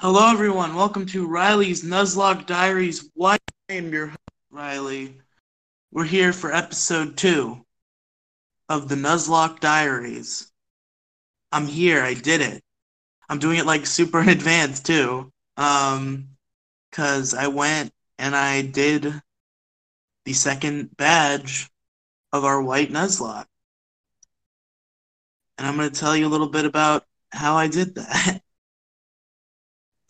Hello, everyone. Welcome to Riley's Nuzlocke Diaries. Why I am your host, Riley. We're here for episode two of the Nuzlocke Diaries. I'm here. I did it. I'm doing it like super in advance too. Um, cause I went and I did the second badge of our white Nuzlocke. And I'm going to tell you a little bit about how I did that.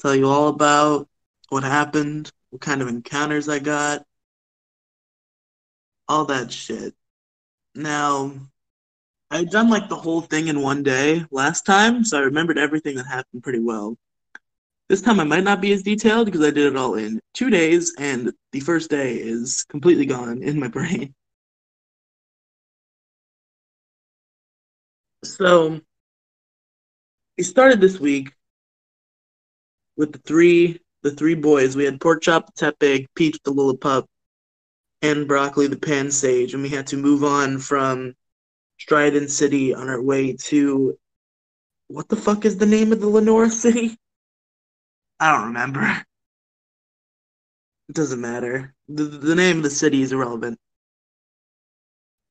tell you all about what happened, what kind of encounters I got, all that shit. Now, I'd done like the whole thing in one day last time, so I remembered everything that happened pretty well. This time I might not be as detailed because I did it all in two days, and the first day is completely gone in my brain. So, we started this week with the three the three boys. We had Pork Chop Tepig, Peach the Lillipup, and Broccoli the Pansage, and we had to move on from Striaton City on our way to what the fuck is the name of the Lenora city? I don't remember. It doesn't matter. The, the name of the city is irrelevant.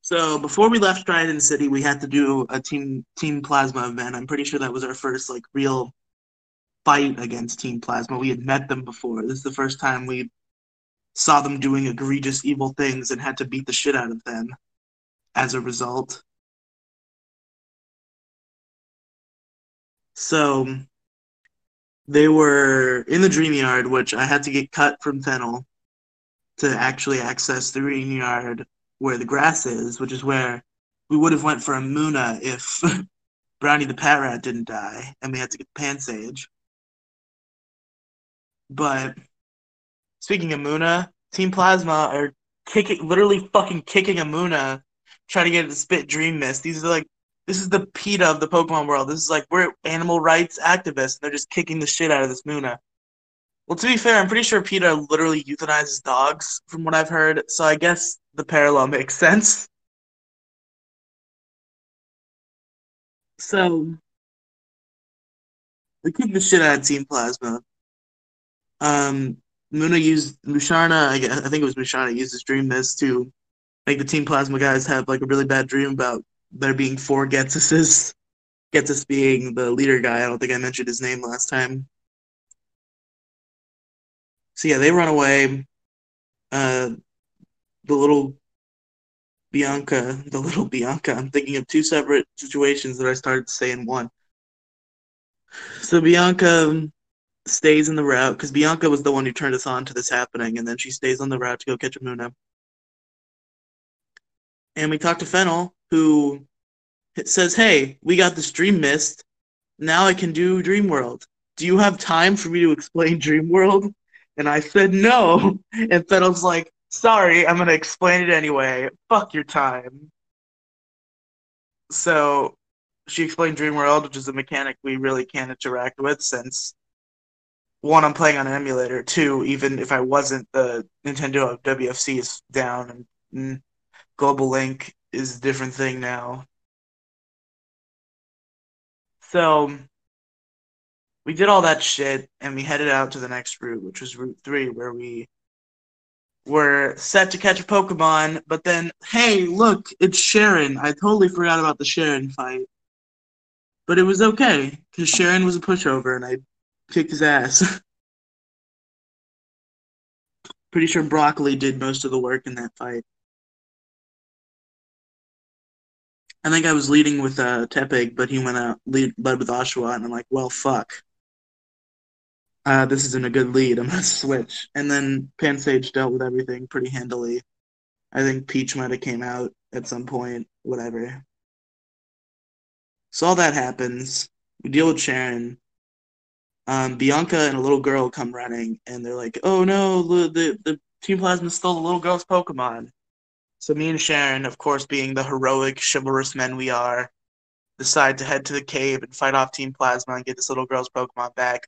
So before we left Striaton City, we had to do a team team plasma event. I'm pretty sure that was our first like real fight against Team Plasma. We had met them before. This is the first time we saw them doing egregious evil things and had to beat the shit out of them as a result. So they were in the dream yard, which I had to get cut from Fennel to actually access the dream yard where the grass is, which is where we would have went for a Munna if Brownie the Patrat didn't die, and we had to get Pansage. But speaking of Munna, Team Plasma are kicking, literally fucking kicking a Munna, trying to get it to spit Dream Mist. These are like, this is the PETA of the Pokemon world. This is like, we're animal rights activists. They're just kicking the shit out of this Munna. Well, to be fair, I'm pretty sure PETA literally euthanizes dogs, from what I've heard. So I guess the parallel makes sense. So we kick the shit out of Team Plasma. Um, Munna used Musharna. I, guess, I think it was Musharna used his dream mist to make the Team Plasma guys have like a really bad dream about there being four Ghetsises. Ghetsis being the leader guy. I don't think I mentioned his name last time. So yeah, they run away. Uh, the little Bianca, the little Bianca. I'm thinking of two separate situations that I started to say in one. So Bianca stays in the route because Bianca was the one who turned us on to this happening, and then she stays on the route to go catch a Munna. And we talk to Fennel, who says, "Hey, we got this Dream Mist. Now I can do Dream World. Do you have time for me to explain Dream World?" And I said no. And Fennel's like, "Sorry, I'm gonna explain it anyway. Fuck your time." So she explained Dream World, which is a mechanic we really can't interact with since one, I'm playing on an emulator. Two, even if I wasn't, the Nintendo WFC is down, and mm, Global Link is a different thing now. So we did all that shit, and we headed out to the next route, which was Route Three, where we were set to catch a Pokemon. But then, hey, look, it's Cheren. I totally forgot about the Cheren fight. But it was okay because Cheren was a pushover, and I kicked his ass. Pretty sure Broccoli did most of the work in that fight. I think I was leading with uh, Tepig, but he went out lead, led with Oshawott, and I'm like, well, fuck. Uh, this isn't a good lead. I'm gonna switch. And then Pansage dealt with everything pretty handily. I think Peach might have came out at some point. Whatever. So all that happens. We deal with Cheren um, Bianca and a little girl come running, and they're like, "Oh no, the the, the Team Plasma stole the little girl's Pokemon." So me and Cheren, of course, being the heroic, chivalrous men we are, decide to head to the cave and fight off Team Plasma and get this little girl's Pokemon back.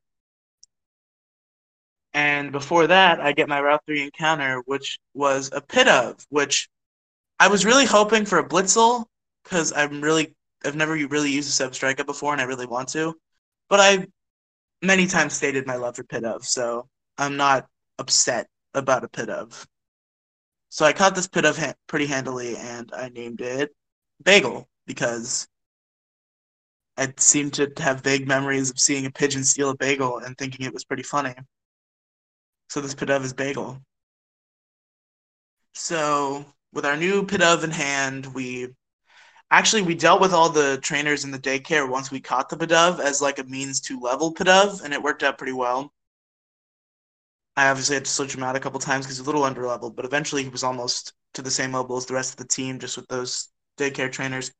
And before that, I get my Route 3 encounter, which was a Pidove, which I was really hoping for a Blitzle, because I'm really I've never really used a Zebstrika before and I really want to. But I many times stated my love for Pidove, so I'm not upset about a Pidove. So I caught this Pidove ha- pretty handily, and I named it Bagel because I seem to have vague memories of seeing a pigeon steal a bagel and thinking it was pretty funny. So this Pidove is Bagel. So with our new Pidove in hand, we actually we dealt with all the trainers in the daycare once we caught the Pidove as like a means to level Pidove, and it worked out pretty well. I obviously had to switch him out a couple times because he's a little under leveled, but eventually he was almost to the same level as the rest of the team, just with those daycare trainers.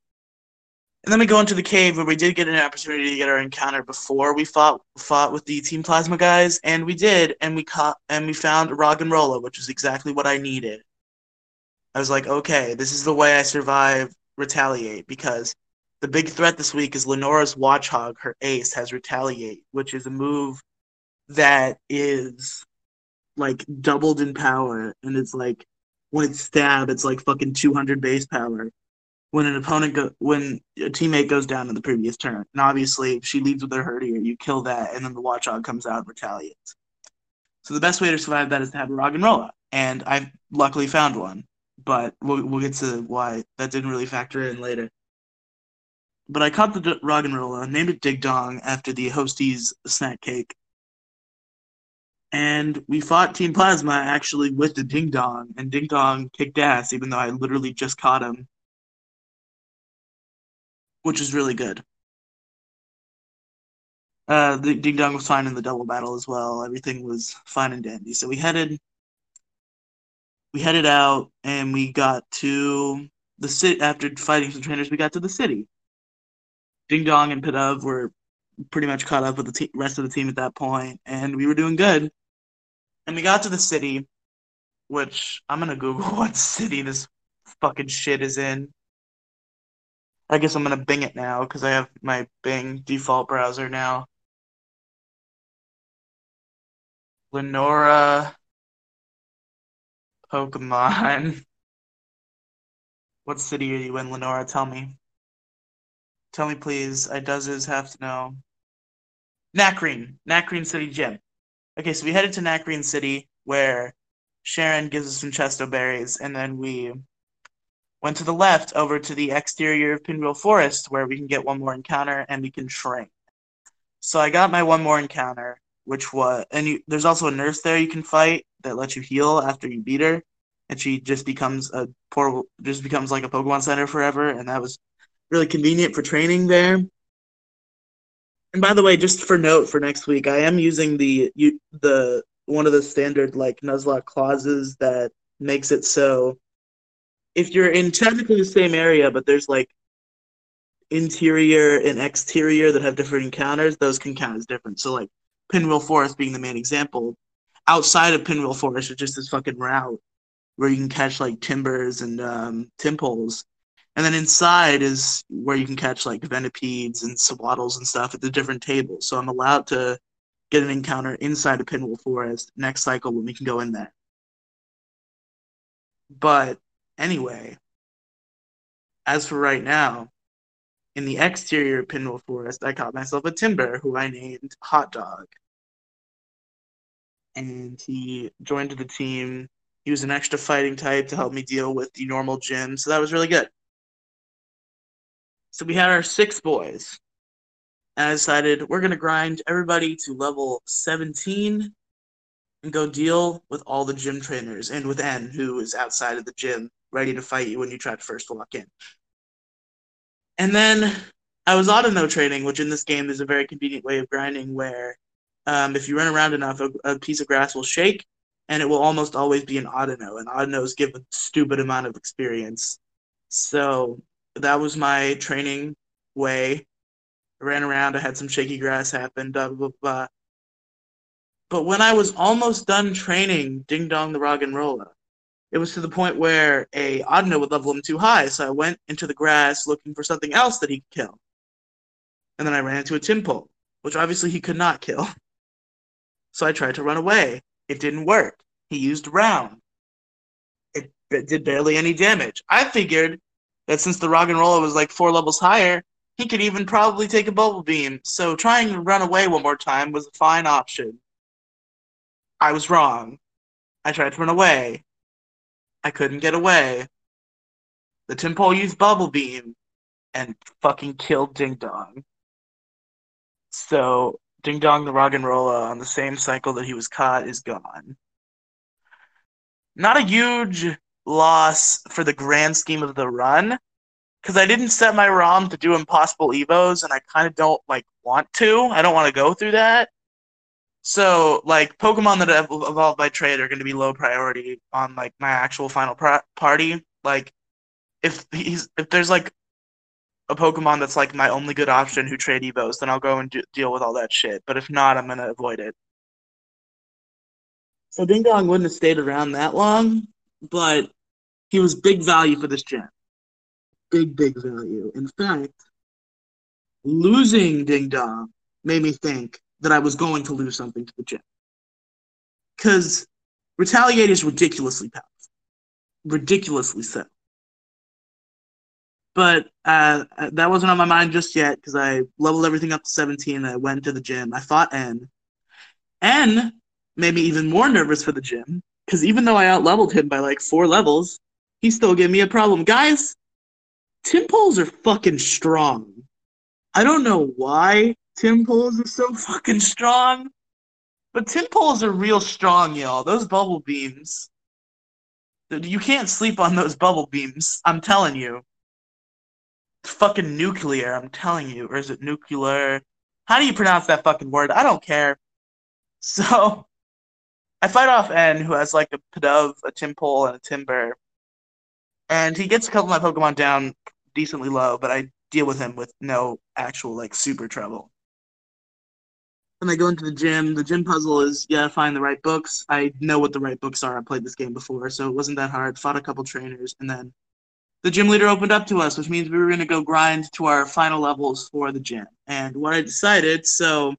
And then we go into the cave where we did get an opportunity to get our encounter before we fought fought with the Team Plasma guys, and we did, and we caught and we found Roggenrola, which was exactly what I needed. I was like, okay, this is the way I survive retaliate because the big threat this week is Lenora's Watchog. Her ace has retaliate, which is a move that is like doubled in power, and it's like when it's stab, it's like fucking 200 base power. When an opponent go, when a teammate goes down in the previous turn, and obviously if she leads with her herdier, you kill that, and then the Watchog comes out and retaliates. So the best way to survive that is to have a Roggenrola, and roll out, and I luckily found one but we'll, we'll get to why that didn't really factor in later. But I caught the d- Roggenrola, named it Dig Dong after the Hostess snack cake. And we fought Team Plasma actually with the Ding Dong, and Ding Dong kicked ass, even though I literally just caught him, which is really good. Uh, the Ding Dong was fine in the double battle as well. Everything was fine and dandy. So we headed we headed out and we got to the city after fighting some trainers. We got to the city. Ding Dong and Pidove were pretty much caught up with the te- rest of the team at that point, and we were doing good. And we got to the city, which I'm gonna Google what city this fucking shit is in. I guess I'm gonna Bing it now because I have my Bing default browser now. Lenora Pokemon. what city are you in, Lenora? Tell me. Tell me, please. I does have to know. Nacrene. Nacrene City Gym. Okay, so we headed to Nacrene City where Cheren gives us some chesto berries, and then we went to the left over to the exterior of Pinwheel Forest where we can get one more encounter and we can shrink. So I got my one more encounter, which was, and you, there's also a nurse there you can fight that lets you heal after you beat her, and she just becomes a poor, just becomes like a Pokemon Center forever, and that was really convenient for training there. And by the way, just for note for next week, I am using the you, the one of the standard like Nuzlocke clauses that makes it so if you're in technically the same area, but there's like interior and exterior that have different encounters, those can count as different. So like Pinwheel Forest being the main example, outside of Pinwheel Forest is just this fucking route where you can catch like Timburrs and um. And then inside is where you can catch like Venipedes and Sewaddles and stuff at the different tables. So I'm allowed to get an encounter inside of Pinwheel Forest next cycle when we can go in there. But anyway, as for right now, in the exterior of Pinwheel Forest, I caught myself a Timburr who I named Hot Dog. And he joined the team. He was an extra fighting type to help me deal with the normal gym, so that was really good. So we had our six boys. And I decided we're going to grind everybody to level 17 and go deal with all the gym trainers and with N, who is outside of the gym, ready to fight you when you try to first walk in. And then I was Audino training, which in this game is a very convenient way of grinding where um, if you run around enough, a, a, piece of grass will shake and it will almost always be an Audino. And Audinos give a stupid amount of experience. So that was my training way. I ran around, I had some shaky grass happen, blah, blah, blah. But when I was almost done training Ding Dong the Roggenrola, it was to the point where a Audino would level him too high, so I went into the grass looking for something else that he could kill. And then I ran into a Tympole, which obviously he could not kill. So I tried to run away. It didn't work. He used round. It, it did barely any damage. I figured that since the Roggenrola was like four levels higher, He could even probably take a bubble beam, so trying to run away one more time was a fine option. I was wrong. I tried to run away. I couldn't get away. The Tympole used bubble beam and fucking killed Ding Dong. So Ding Dong the Roggenrola uh, on the same cycle that he was caught is gone. Not a huge loss for the grand scheme of the run, because I didn't set my ROM to do impossible evos, and I kind of don't like want to. I don't want to go through that. So like Pokemon that evolved by trade are going to be low priority on like my actual final party. Like if he's if there's like a Pokemon that's like my only good option who trade evos, then I'll go and do, deal with all that shit. But if not, I'm gonna avoid it. So Ding Dong wouldn't have stayed around that long, but he was big value for this gym. Big, big value. In fact, losing Ding Dong made me think that I was going to lose something to the gym. Because Retaliate is ridiculously powerful. Ridiculously so. But uh, that wasn't on my mind just yet because I leveled everything up to 17. I went to the gym. I fought N. N made me even more nervous for the gym because even though I outleveled him by like four levels, he still gave me a problem. Guys, Tympoles are fucking strong. I don't know why Tympoles are so fucking strong, but Tympoles are real strong, y'all. Those bubble beams. You can't sleep on those bubble beams. I'm telling you. It's fucking nuclear, I'm telling you. Or is it nuclear? How do you pronounce that fucking word? I don't care. So, I fight off N, who has like a Pidove, a Tympole, and a Timburr. And he gets a couple of my Pokemon down decently low, but I deal with him with no actual like super trouble. And I go into the gym, the gym puzzle is you gotta find the right books. I know what the right books are. I played this game before, so it wasn't that hard. Fought a couple trainers, and then the gym leader opened up to us, which means we were gonna go grind to our final levels for the gym. And what I decided, so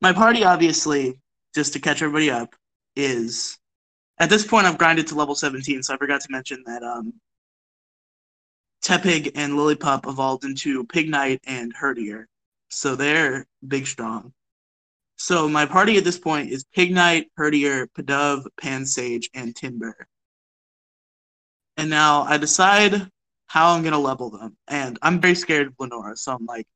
my party obviously, just to catch everybody up, is at this point I've grinded to level 17, so I forgot to mention that um Tepig and Lillipup evolved into Pignite and Herdier. So they're big strong. So my party at this point is Pignite, Herdier, Pidove, Pansage, and Timburr. And now I decide how I'm gonna level them. And I'm very scared of Lenora, so I'm like,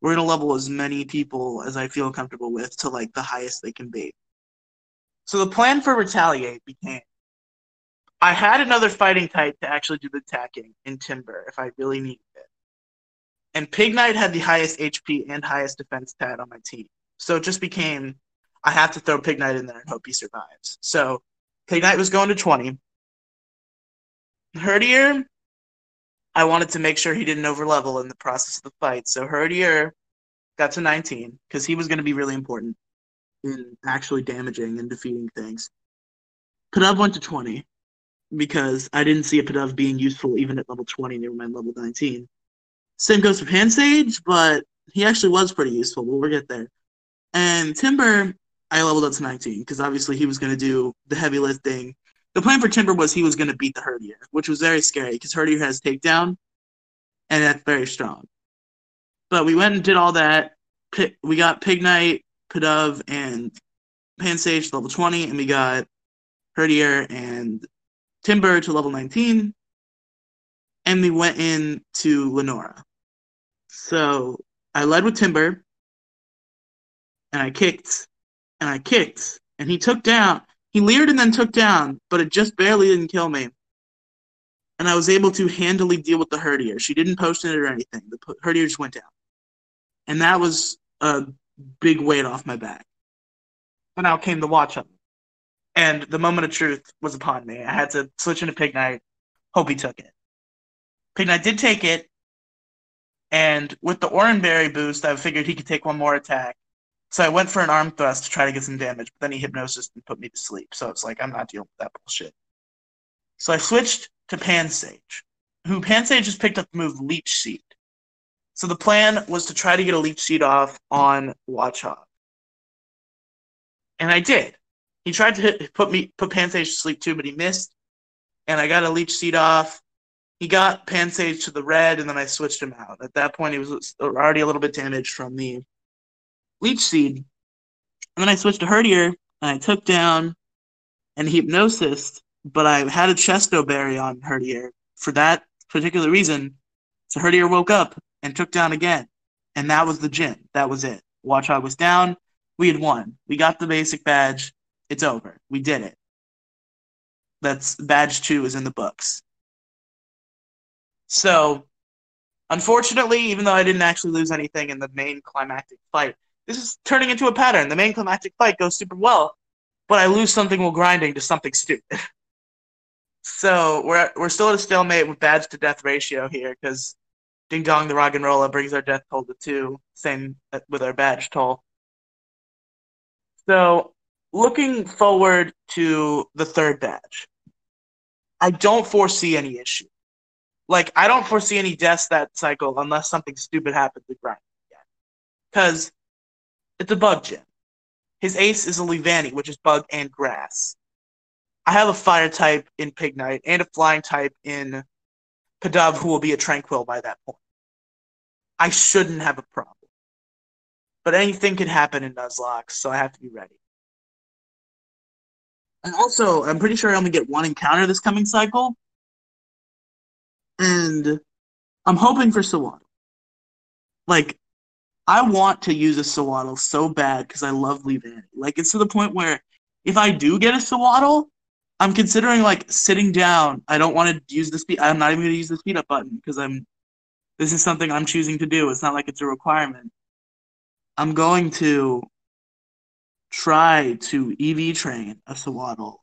we're gonna level as many people as I feel comfortable with to like the highest they can be. So the plan for Retaliate became I had another fighting type to actually do the attacking in Timburr if I really needed it. And Pignite had the highest HP and highest defense stat on my team. So it just became I have to throw Pignite in there and hope he survives. So Pignite was going to 20. Herdier, I wanted to make sure he didn't overlevel in the process of the fight. So Herdier got to 19 because he was going to be really important in actually damaging and defeating things. Pidove went to 20 because I didn't see a Pidove being useful even at level 20, never mind level 19. Same goes for Pansage, but he actually was pretty useful, but we'll get there. And Timburr, I leveled up to 19 because obviously he was going to do the heavy lifting. The plan for Timburr was he was going to beat the Herdier, which was very scary because Herdier has takedown, and that's very strong. But we went and did all that. We got Pignite, Pidove, and Pansage to level 20, and we got Herdier and Timburr to level 19, and we went in to Lenora. So I led with Timburr, and I kicked, and I kicked, and he took down. He leered and then took down, but it just barely didn't kill me. And I was able to handily deal with the Herdier. She didn't post it or anything. The Herdier just went down. And that was a big weight off my back. But now came the Watchog and the moment of truth was upon me. I had to switch into Pignite. Hope he took it. Pignite did take it, and with the Oran Berry boost, I figured he could take one more attack. So I went for an arm thrust to try to get some damage, but then he hypnosis and put me to sleep. So it's like I'm not dealing with that bullshit. So I switched to Pansage, who Pansage just picked up the move Leech Seed. So the plan was to try to get a Leech Seed off on Watchog. And I did. He tried to hit, put me put Pansage to sleep too, but he missed. And I got a leech seed off. he got Pansage to the red, and then I switched him out. At that point, he was already a little bit damaged from the Leech Seed. And then I switched to Herdier, and I took down and Hypnosis, but I had a Chesto Berry on Herdier for that particular reason. So Herdier woke up and took down again. And that was the gym. That was it. Watch Watchog was down. We had won. We got the basic badge. It's over. We did it. That's badge two is in the books. So, unfortunately, even though I didn't actually lose anything in the main climactic fight, this is turning into a pattern. The main climactic fight goes super well, but I lose something while grinding to something stupid. so we're we're still at a stalemate with badge to death ratio here because Ding Dong the Roggenrola brings our death toll to two, same uh, with our badge toll. So looking forward to the third badge, I don't foresee any issue. Like I don't foresee any deaths that cycle unless something stupid happens to grind. Because it's a bug gym. His ace is a Leavanny, which is bug and grass. I have a fire type in Pignite and a flying type in Pidove, who will be a Tranquill by that point. I shouldn't have a problem. But anything can happen in Nuzlocke, so I have to be ready. And also, I'm pretty sure I only get one encounter this coming cycle. And I'm hoping for Sewaddle. Like, I want to use a Sewaddle so bad because I love Leavanny. Like it's to the point where if I do get a Sewaddle, I'm considering like sitting down. I don't want to use the speed. I'm not even going to use the speed up button because I'm. This is something I'm choosing to do. It's not like it's a requirement. I'm going to try to EV train a Sewaddle.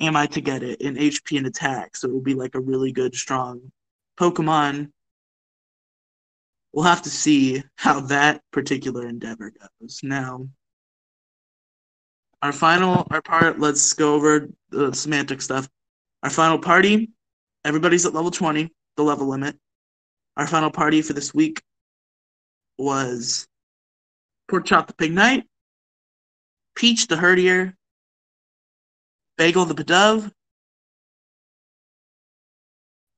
Am I to get it in HP and attack? So it will be like a really good, strong Pokemon we'll have to see how that particular endeavor goes. Now, our final our part. Let's go over the semantic stuff. Our final party. Everybody's at level twenty, the level limit. Our final party for this week was Pork Chop the Pignite, Peach the Herdier, Bagel the Pidove,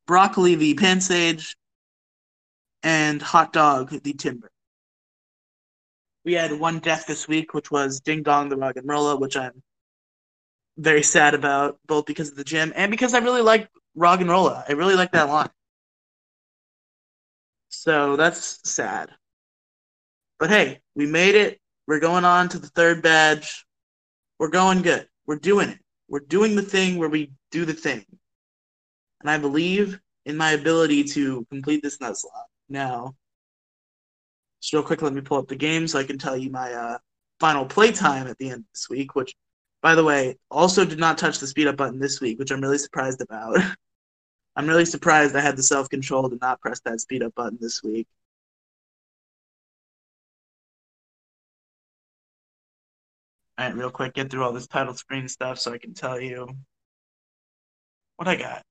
Broccoli the Pansage, and Hot Dog the Timburr. We had one death this week, which was Ding Dong the Roggenrola, which I'm very sad about, both because of the gym and because I really like Roggenrola. I really like that line. So that's sad. But hey, we made it. We're going on to the third badge. We're going good. We're doing it. We're doing the thing where we do the thing. And I believe in my ability to complete this Nuzlocke. Now, real quick, let me pull up the game so I can tell you my uh, final playtime at the end of this week, which, by the way, also did not touch the speed up button this week, which I'm really surprised about. I'm really surprised I had the self control to not press that speed up button this week. All right, real quick, get through all this title screen stuff so I can tell you what I got.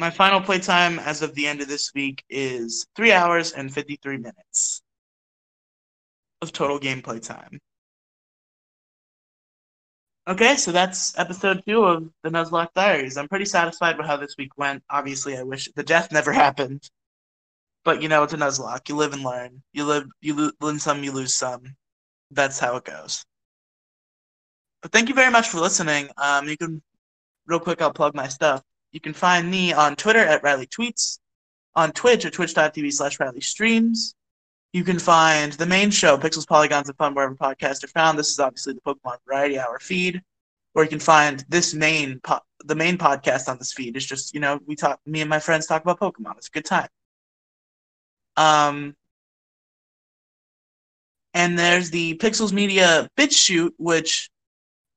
My final playtime as of the end of this week is three hours and 53 minutes of total gameplay time. Okay, so that's episode two of the Nuzlocke Diaries. I'm pretty satisfied with how this week went. Obviously, I wish the death never happened, but you know it's a Nuzlocke. You live and learn. You live, you lo- some, you lose some. That's how it goes. But thank you very much for listening. Um, you can, real quick, I'll plug my stuff. You can find me on Twitter at Riley Tweets, on Twitch at twitch.tv slash Riley Streams. You can find the main show, Pixels, Polygons, and Fun, wherever podcasts are found. This is obviously the Pokemon Variety Hour feed, where you can find this main po- the main podcast on this feed is just you know we talk me and my friends talk about Pokemon. It's a good time. Um, and there's the Pixels Media BitChute, which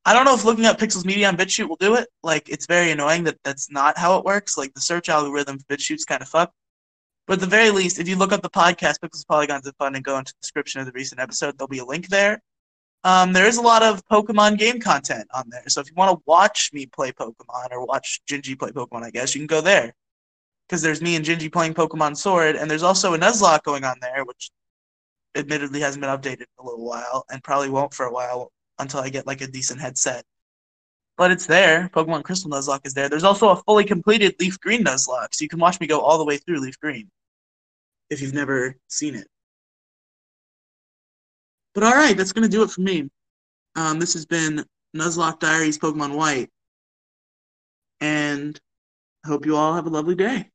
I don't know if looking up Pixels Media on BitChute will do it. Like, it's very annoying that that's not how it works. Like, the search algorithm for BitChute's kind of fucked. But at the very least, if you look up the podcast Pixels, Polygons, and Fun and go into the description of the recent episode, there'll be a link there. Um, there is a lot of Pokemon game content on there. So if you want to watch me play Pokemon or watch Gingy play Pokemon, I guess, you can go there. Because there's me and Gingy playing Pokemon Sword, and there's also a Nuzlocke going on there, which admittedly hasn't been updated in a little while and probably won't for a while until I get like a decent headset. but it's there. Pokemon Crystal Nuzlocke is there. There's also a fully completed Leaf Green Nuzlocke, so you can watch me go all the way through Leaf Green if you've never seen it. But all right, that's gonna do it for me. Um, this has been Nuzlocke Diaries Pokemon White, and I hope you all have a lovely day.